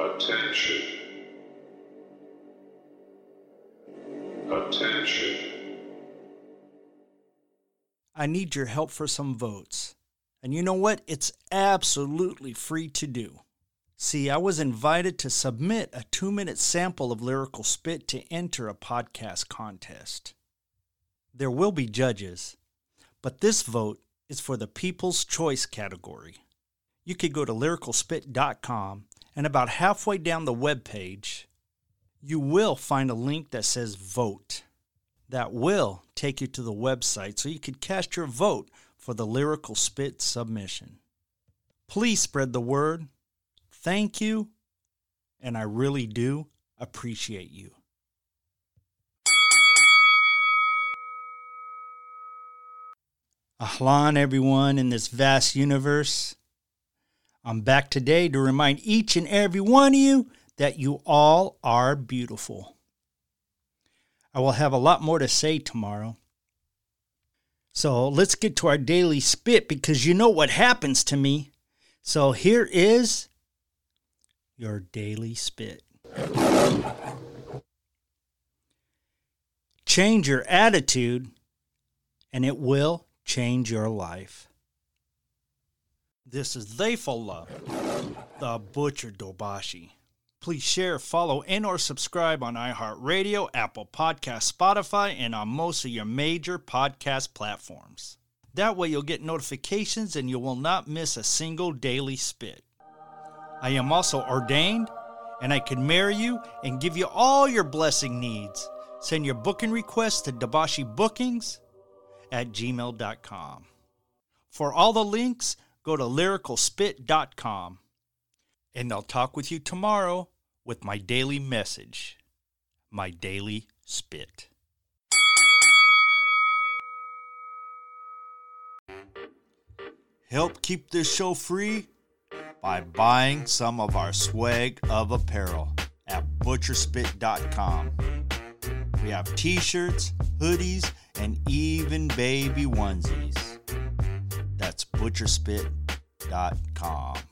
Attention. Attention. I need your help for some votes. And you know what? It's absolutely free to do. See, I was invited to submit a two minute sample of Lyrical Spit to enter a podcast contest. There will be judges, but this vote is for the People's Choice category. You could go to lyricalspit.com and about halfway down the web page, you will find a link that says vote. That will take you to the website so you could cast your vote for the Lyrical Spit submission. Please spread the word. Thank you, and I really do appreciate you. Ahlan, everyone in this vast universe. I'm back today to remind each and every one of you that you all are beautiful. I will have a lot more to say tomorrow. So let's get to our daily spit because you know what happens to me. So here is your daily spit. Change your attitude, and it will change your life. This is Theyfullah, the Butcher Dabashi. Please share, follow, and or subscribe on iHeartRadio, Apple Podcast, Spotify, and on most of your major podcast platforms. That way you'll get notifications and you will not miss a single daily spit. I am also ordained, and I can marry you and give you all your blessing needs. Send your booking requests to Dabashi Bookings at gmail.com. For all the links, go to lyricalspit.com. And I'll talk with you tomorrow with my daily message, my daily spit. Help keep this show free by buying some of our swag of apparel at butcherspit.com. We have t shirts, hoodies, and even baby onesies. Butcherspit.com.